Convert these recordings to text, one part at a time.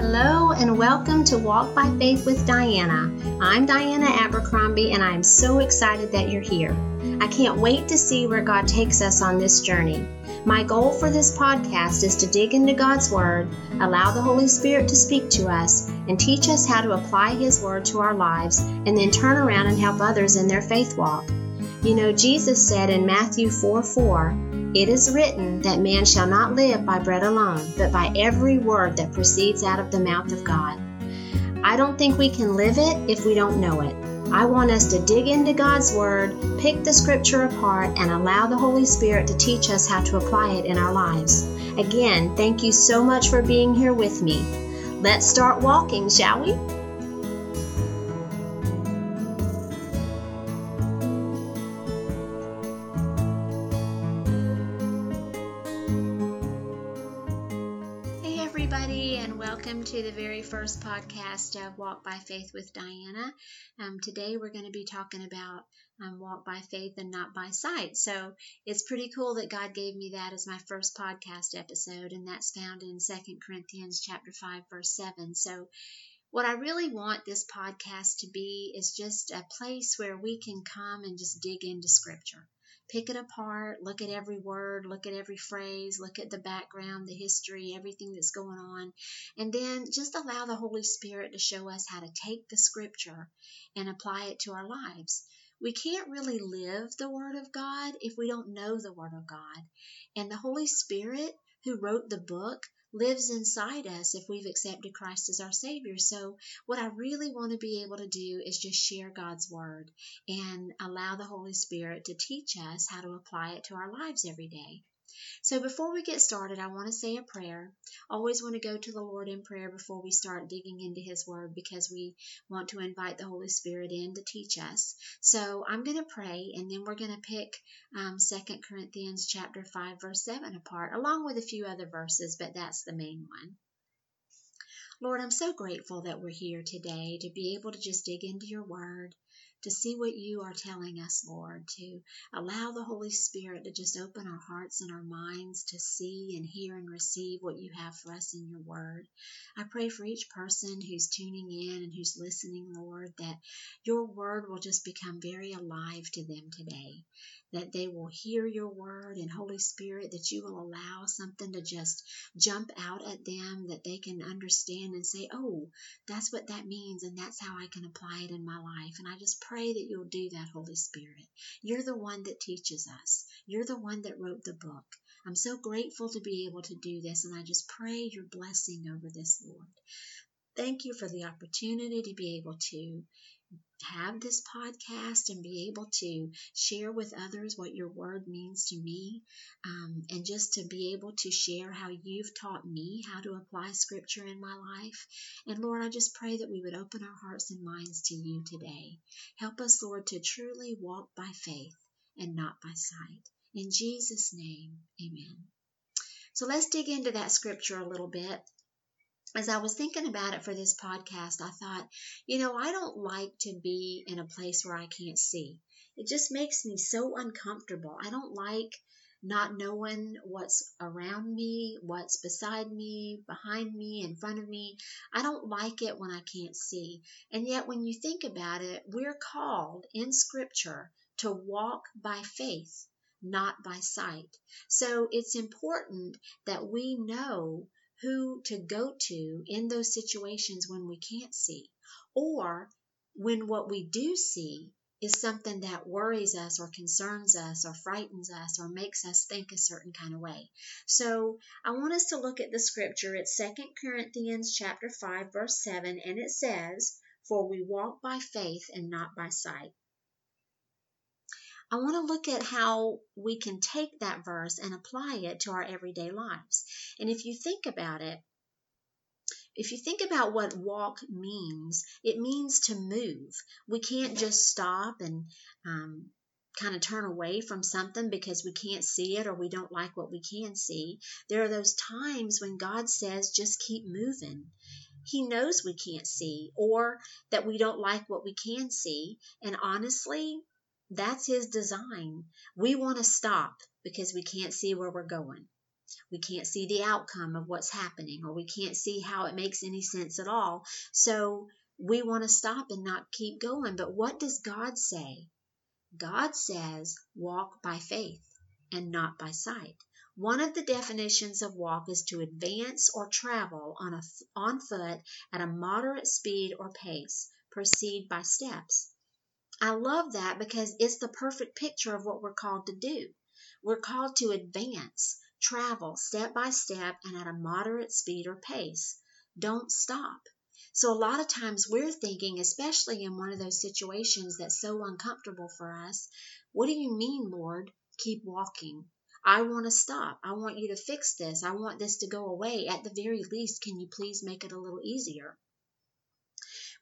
Hello and welcome to Walk by Faith with Diana. I'm Diana Abercrombie and I'm so excited that you're here. I can't wait to see where God takes us on this journey. My goal for this podcast is to dig into God's Word, allow the Holy Spirit to speak to us, and teach us how to apply His Word to our lives, and then turn around and help others in their faith walk. You know, Jesus said in Matthew 4 4, It is written that man shall not live by bread alone, but by every word that proceeds out of the mouth of God. I don't think we can live it if we don't know it. I want us to dig into God's Word, pick the Scripture apart, and allow the Holy Spirit to teach us how to apply it in our lives. Again, thank you so much for being here with me. Let's start walking, shall we? First podcast of Walk by Faith with Diana. Um, today we're going to be talking about um, walk by faith and not by sight. So it's pretty cool that God gave me that as my first podcast episode, and that's found in Second Corinthians chapter 5, verse 7. So what I really want this podcast to be is just a place where we can come and just dig into Scripture pick it apart, look at every word, look at every phrase, look at the background, the history, everything that's going on, and then just allow the Holy Spirit to show us how to take the scripture and apply it to our lives. We can't really live the Word of God if we don't know the Word of God. And the Holy Spirit, who wrote the book, lives inside us if we've accepted Christ as our Savior. So, what I really want to be able to do is just share God's Word and allow the Holy Spirit to teach us how to apply it to our lives every day. So before we get started, I want to say a prayer. Always want to go to the Lord in prayer before we start digging into His Word because we want to invite the Holy Spirit in to teach us. So I'm going to pray, and then we're going to pick um, 2 Corinthians chapter 5, verse 7 apart, along with a few other verses, but that's the main one. Lord, I'm so grateful that we're here today to be able to just dig into your word, to see what you are telling us, Lord, to allow the Holy Spirit to just open our hearts and our minds to see and hear and receive what you have for us in your word. I pray for each person who's tuning in and who's listening, Lord, that your word will just become very alive to them today, that they will hear your word and Holy Spirit, that you will allow something to just jump out at them, that they can understand and say, oh, that's what that means, and that's how I can apply it in my life. And I just pray that you'll do that, Holy Spirit. You're the one that teaches us, you're the one that wrote the book. I'm so grateful to be able to do this, and I just pray your blessing over this, Lord. Thank you for the opportunity to be able to have this podcast and be able to share with others what your word means to me, um, and just to be able to share how you've taught me how to apply scripture in my life. And Lord, I just pray that we would open our hearts and minds to you today. Help us, Lord, to truly walk by faith and not by sight. In Jesus' name, amen. So let's dig into that scripture a little bit as I was thinking about it for this podcast, I thought, you know, I don't like to be in a place where I can't see. It just makes me so uncomfortable. I don't like not knowing what's around me, what's beside me, behind me, in front of me. I don't like it when I can't see. And yet, when you think about it, we're called in Scripture to walk by faith, not by sight. So it's important that we know who to go to in those situations when we can't see, or when what we do see is something that worries us or concerns us or frightens us or makes us think a certain kind of way. So I want us to look at the scripture. It's Second Corinthians chapter 5 verse 7 and it says, "For we walk by faith and not by sight." I want to look at how we can take that verse and apply it to our everyday lives. And if you think about it, if you think about what walk means, it means to move. We can't just stop and um, kind of turn away from something because we can't see it or we don't like what we can see. There are those times when God says, just keep moving. He knows we can't see or that we don't like what we can see. And honestly, that's his design. We want to stop because we can't see where we're going. we can't see the outcome of what's happening, or we can't see how it makes any sense at all. So we want to stop and not keep going. But what does God say? God says, walk by faith and not by sight. One of the definitions of walk is to advance or travel on, a, on foot at a moderate speed or pace, proceed by steps. I love that because it's the perfect picture of what we're called to do. We're called to advance, travel step by step and at a moderate speed or pace. Don't stop. So, a lot of times we're thinking, especially in one of those situations that's so uncomfortable for us, what do you mean, Lord? Keep walking. I want to stop. I want you to fix this. I want this to go away. At the very least, can you please make it a little easier?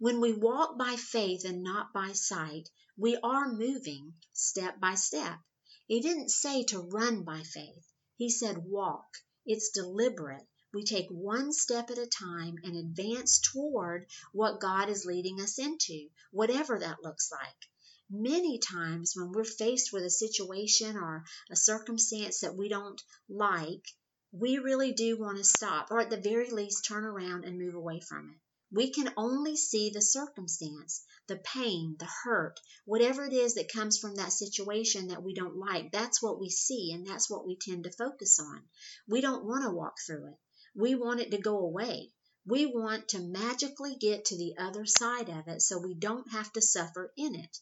When we walk by faith and not by sight, we are moving step by step. He didn't say to run by faith, he said walk. It's deliberate. We take one step at a time and advance toward what God is leading us into, whatever that looks like. Many times, when we're faced with a situation or a circumstance that we don't like, we really do want to stop, or at the very least, turn around and move away from it. We can only see the circumstance, the pain, the hurt, whatever it is that comes from that situation that we don't like. That's what we see, and that's what we tend to focus on. We don't want to walk through it. We want it to go away. We want to magically get to the other side of it so we don't have to suffer in it.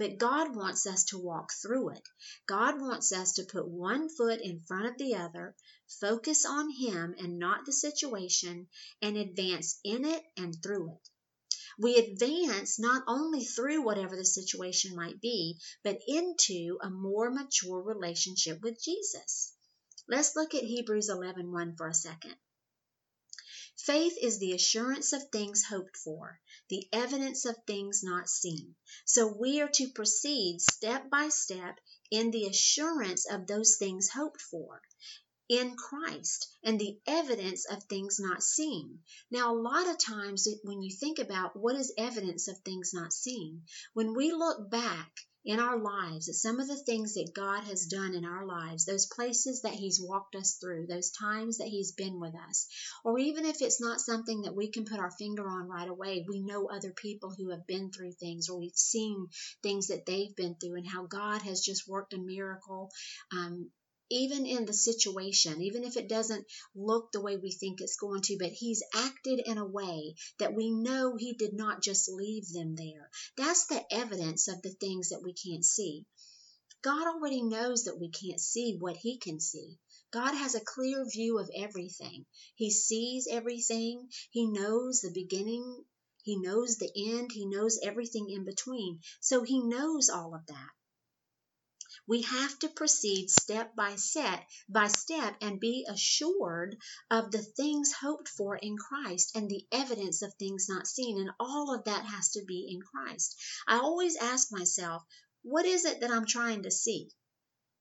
But God wants us to walk through it. God wants us to put one foot in front of the other, focus on Him and not the situation, and advance in it and through it. We advance not only through whatever the situation might be, but into a more mature relationship with Jesus. Let's look at Hebrews 11:1 for a second. Faith is the assurance of things hoped for, the evidence of things not seen. So we are to proceed step by step in the assurance of those things hoped for in Christ and the evidence of things not seen. Now, a lot of times when you think about what is evidence of things not seen, when we look back in our lives, some of the things that God has done in our lives, those places that He's walked us through, those times that He's been with us, or even if it's not something that we can put our finger on right away, we know other people who have been through things, or we've seen things that they've been through, and how God has just worked a miracle um, even in the situation, even if it doesn't look the way we think it's going to, but He's acted in a way that we know He did not just leave them there. That's the evidence of the things that we can't see. God already knows that we can't see what He can see. God has a clear view of everything. He sees everything. He knows the beginning. He knows the end. He knows everything in between. So He knows all of that. We have to proceed step by step by step and be assured of the things hoped for in Christ and the evidence of things not seen. And all of that has to be in Christ. I always ask myself, what is it that I'm trying to see?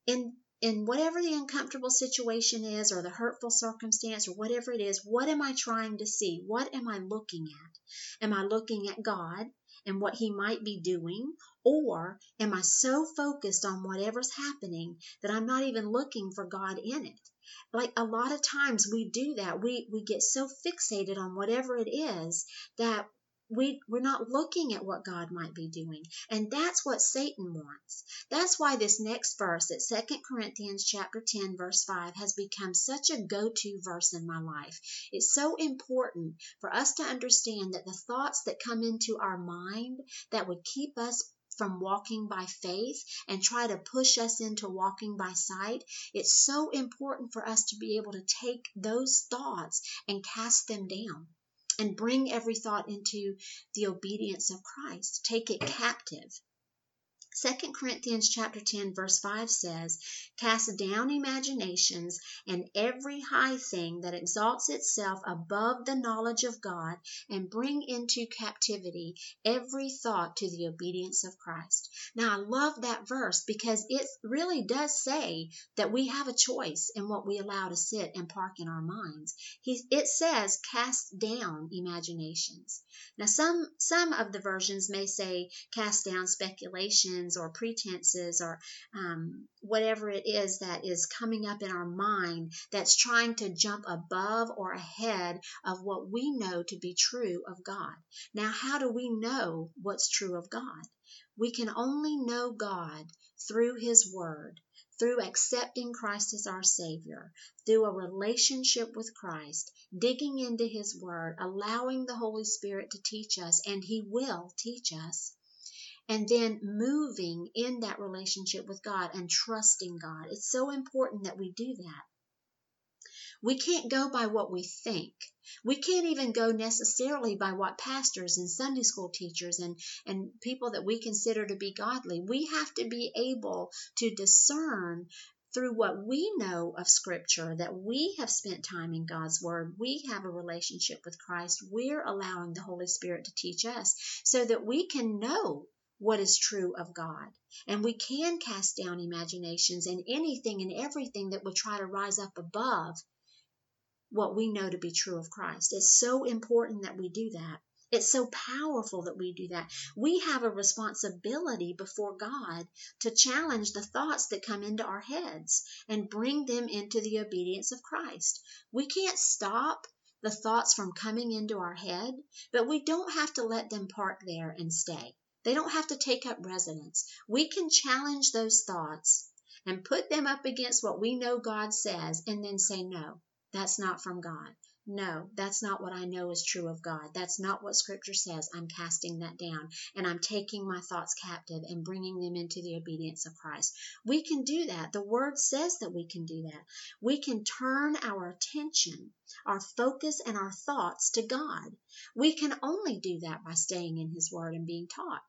In in whatever the uncomfortable situation is or the hurtful circumstance or whatever it is, what am I trying to see? What am I looking at? Am I looking at God? And what he might be doing? Or am I so focused on whatever's happening that I'm not even looking for God in it? Like a lot of times we do that. We we get so fixated on whatever it is that we we're not looking at what God might be doing. And that's what Satan wants. That's why this next verse at Second Corinthians chapter 10 verse 5 has become such a go-to verse in my life. It's so important for us to understand that the thoughts that come into our mind that would keep us from walking by faith and try to push us into walking by sight. It's so important for us to be able to take those thoughts and cast them down and bring every thought into the obedience of Christ. Take it captive. 2 Corinthians chapter 10 verse 5 says, "Cast down imaginations and every high thing that exalts itself above the knowledge of God, and bring into captivity every thought to the obedience of Christ." Now, I love that verse because it really does say that we have a choice in what we allow to sit and park in our minds. He, it says, "Cast down imaginations." Now, some some of the versions may say, "Cast down speculation." Or pretenses or um, whatever it is that is coming up in our mind that's trying to jump above or ahead of what we know to be true of God. Now, how do we know what's true of God? We can only know God through His Word through accepting Christ as our Savior, through a relationship with Christ, digging into His Word, allowing the Holy Spirit to teach us, and He will teach us, and then moving in that relationship with God and trusting God. It's so important that we do that. We can't go by what we think. We can't even go necessarily by what pastors and Sunday school teachers and, and people that we consider to be godly. We have to be able to discern through what we know of Scripture, that we have spent time in God's Word, we have a relationship with Christ, we're allowing the Holy Spirit to teach us so that we can know what is true of God. And we can cast down imaginations and anything and everything that would try to rise up above what we know to be true of Christ. It's so important that we do that. It's so powerful that we do that. We have a responsibility before God to challenge the thoughts that come into our heads and bring them into the obedience of Christ. We can't stop the thoughts from coming into our head, but we don't have to let them park there and stay. They don't have to take up residence. We can challenge those thoughts and put them up against what we know God says and then say, no, that's not from God. No, that's not what I know is true of God. That's not what Scripture says. I'm casting that down and I'm taking my thoughts captive and bringing them into the obedience of Christ. We can do that. The Word says that we can do that. We can turn our attention, our focus, and our thoughts to God. We can only do that by staying in His Word and being taught.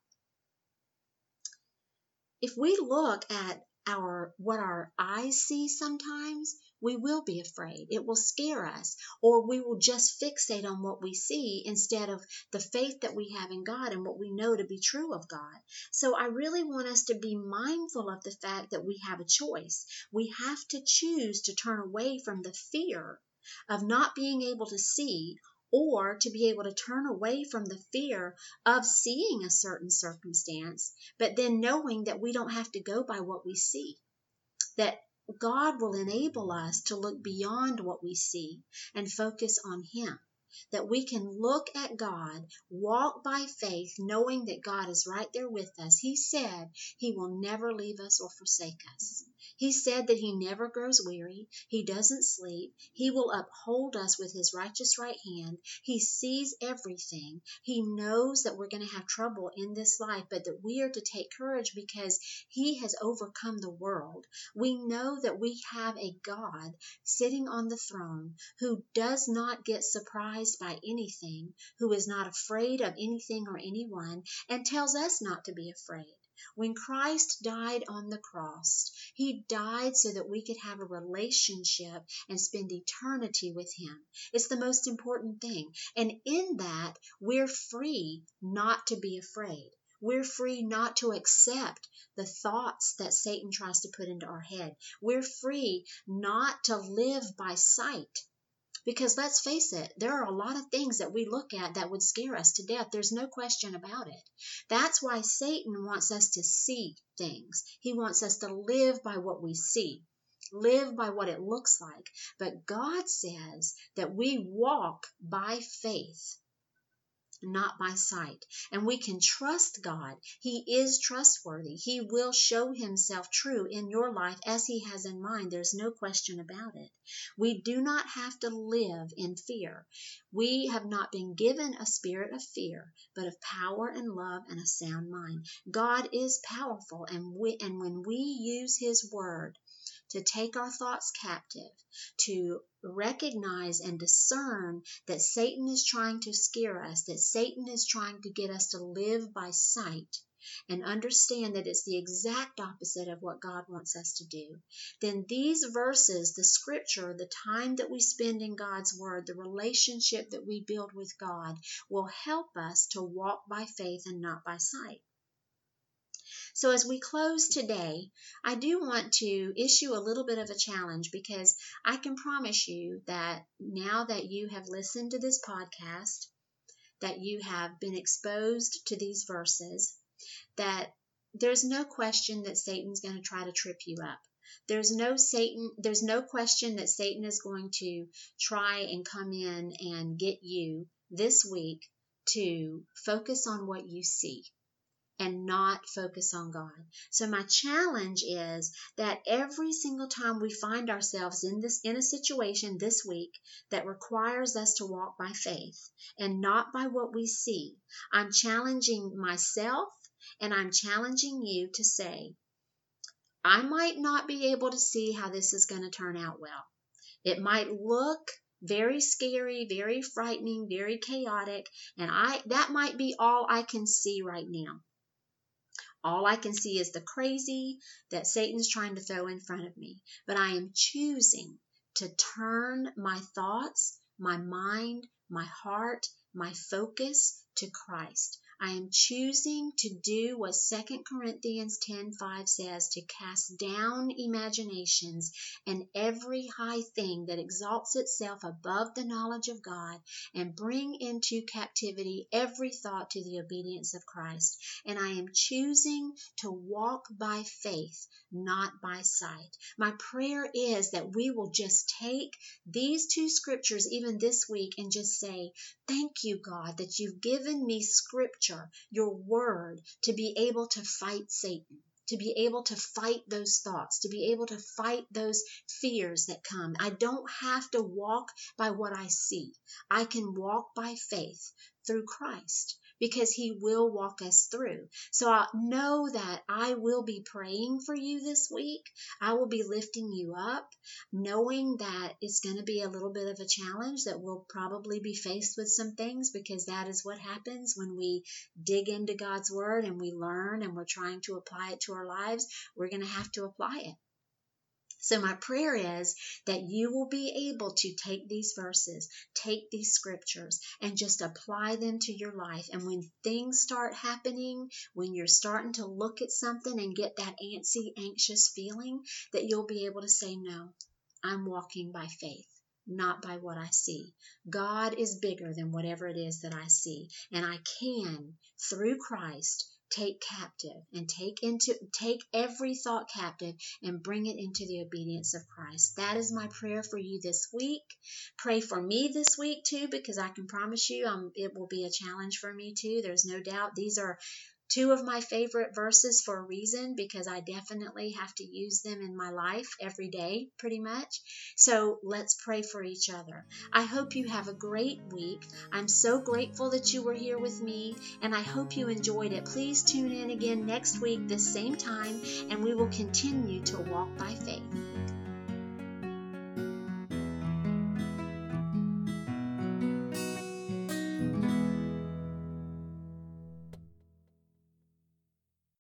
If we look at our what our eyes see sometimes, we will be afraid. It will scare us, or we will just fixate on what we see instead of the faith that we have in God and what we know to be true of God. So I really want us to be mindful of the fact that we have a choice. We have to choose to turn away from the fear of not being able to see or to be able to turn away from the fear of seeing a certain circumstance, but then knowing that we don't have to go by what we see. That God will enable us to look beyond what we see and focus on Him that we can look at God, walk by faith, knowing that God is right there with us. He said He will never leave us or forsake us. He said that He never grows weary, He doesn't sleep, He will uphold us with His righteous right hand. He sees everything. He knows that we're going to have trouble in this life, but that we are to take courage because He has overcome the world. We know that we have a God sitting on the throne who does not get surprised by anything, who is not afraid of anything or anyone, and tells us not to be afraid. When Christ died on the cross, He died so that we could have a relationship and spend eternity with Him. It's the most important thing. And in that, we're free not to be afraid. We're free not to accept the thoughts that Satan tries to put into our head. We're free not to live by sight because let's face it, there are a lot of things that we look at that would scare us to death. There's no question about it. That's why Satan wants us to see things. He wants us to live by what we see, live by what it looks like. But God says that we walk by faith not by sight. And we can trust God. He is trustworthy. He will show himself true in your life as he has in mine. There's no question about it. We do not have to live in fear. We have not been given a spirit of fear, but of power and love and a sound mind. God is powerful and we, and when we use his word, to take our thoughts captive, to recognize and discern that Satan is trying to scare us, that Satan is trying to get us to live by sight, and understand that it's the exact opposite of what God wants us to do, then these verses, the scripture, the time that we spend in God's Word, the relationship that we build with God, will help us to walk by faith and not by sight. So, as we close today, I do want to issue a little bit of a challenge because I can promise you that now that you have listened to this podcast, that you have been exposed to these verses, that there's no question that Satan's going to try to trip you up. There's no Satan, there's no question that Satan is going to try and come in and get you this week to focus on what you see and not focus on God. So my challenge is that every single time we find ourselves in this in a situation this week that requires us to walk by faith and not by what we see, I'm challenging myself and I'm challenging you to say, I might not be able to see how this is going to turn out well. It might look very scary, very frightening, very chaotic, and I that might be all I can see right now. All I can see is the crazy that Satan's trying to throw in front of me. But I am choosing to turn my thoughts, my mind, my heart, my focus to Christ. I am choosing to do what 2 Corinthians 10:5 says to cast down imaginations and every high thing that exalts itself above the knowledge of God and bring into captivity every thought to the obedience of Christ. And I am choosing to walk by faith, not by sight. My prayer is that we will just take these two scriptures even this week and just say, Thank you, God, that you've given me scripture your word, to be able to fight Satan, to be able to fight those thoughts, to be able to fight those fears that come. I don't have to walk by what I see. I can walk by faith through Christ because He will walk us through. So I know that I will be praying for you this week. I will be lifting you up, knowing that it's going to be a little bit of a challenge, that we'll probably be faced with some things because that is what happens when we dig into God's Word and we learn and we're trying to apply it to our lives. We're going to have to apply it. So, my prayer is that you will be able to take these verses, take these scriptures, and just apply them to your life. And when things start happening, when you're starting to look at something and get that antsy, anxious feeling, that you'll be able to say, No, I'm walking by faith not by what I see. God is bigger than whatever it is that I see. And I can, through Christ, take captive and take into take every thought captive and bring it into the obedience of Christ. That is my prayer for you this week. Pray for me this week too because I can promise you um, it will be a challenge for me too. There's no doubt these are two of my favorite verses for a reason because I definitely have to use them in my life every day, pretty much. So let's pray for each other. I hope you have a great week. I'm so grateful that you were here with me, and I hope you enjoyed it. Please tune in again next week, this same time, and we will continue to walk by faith.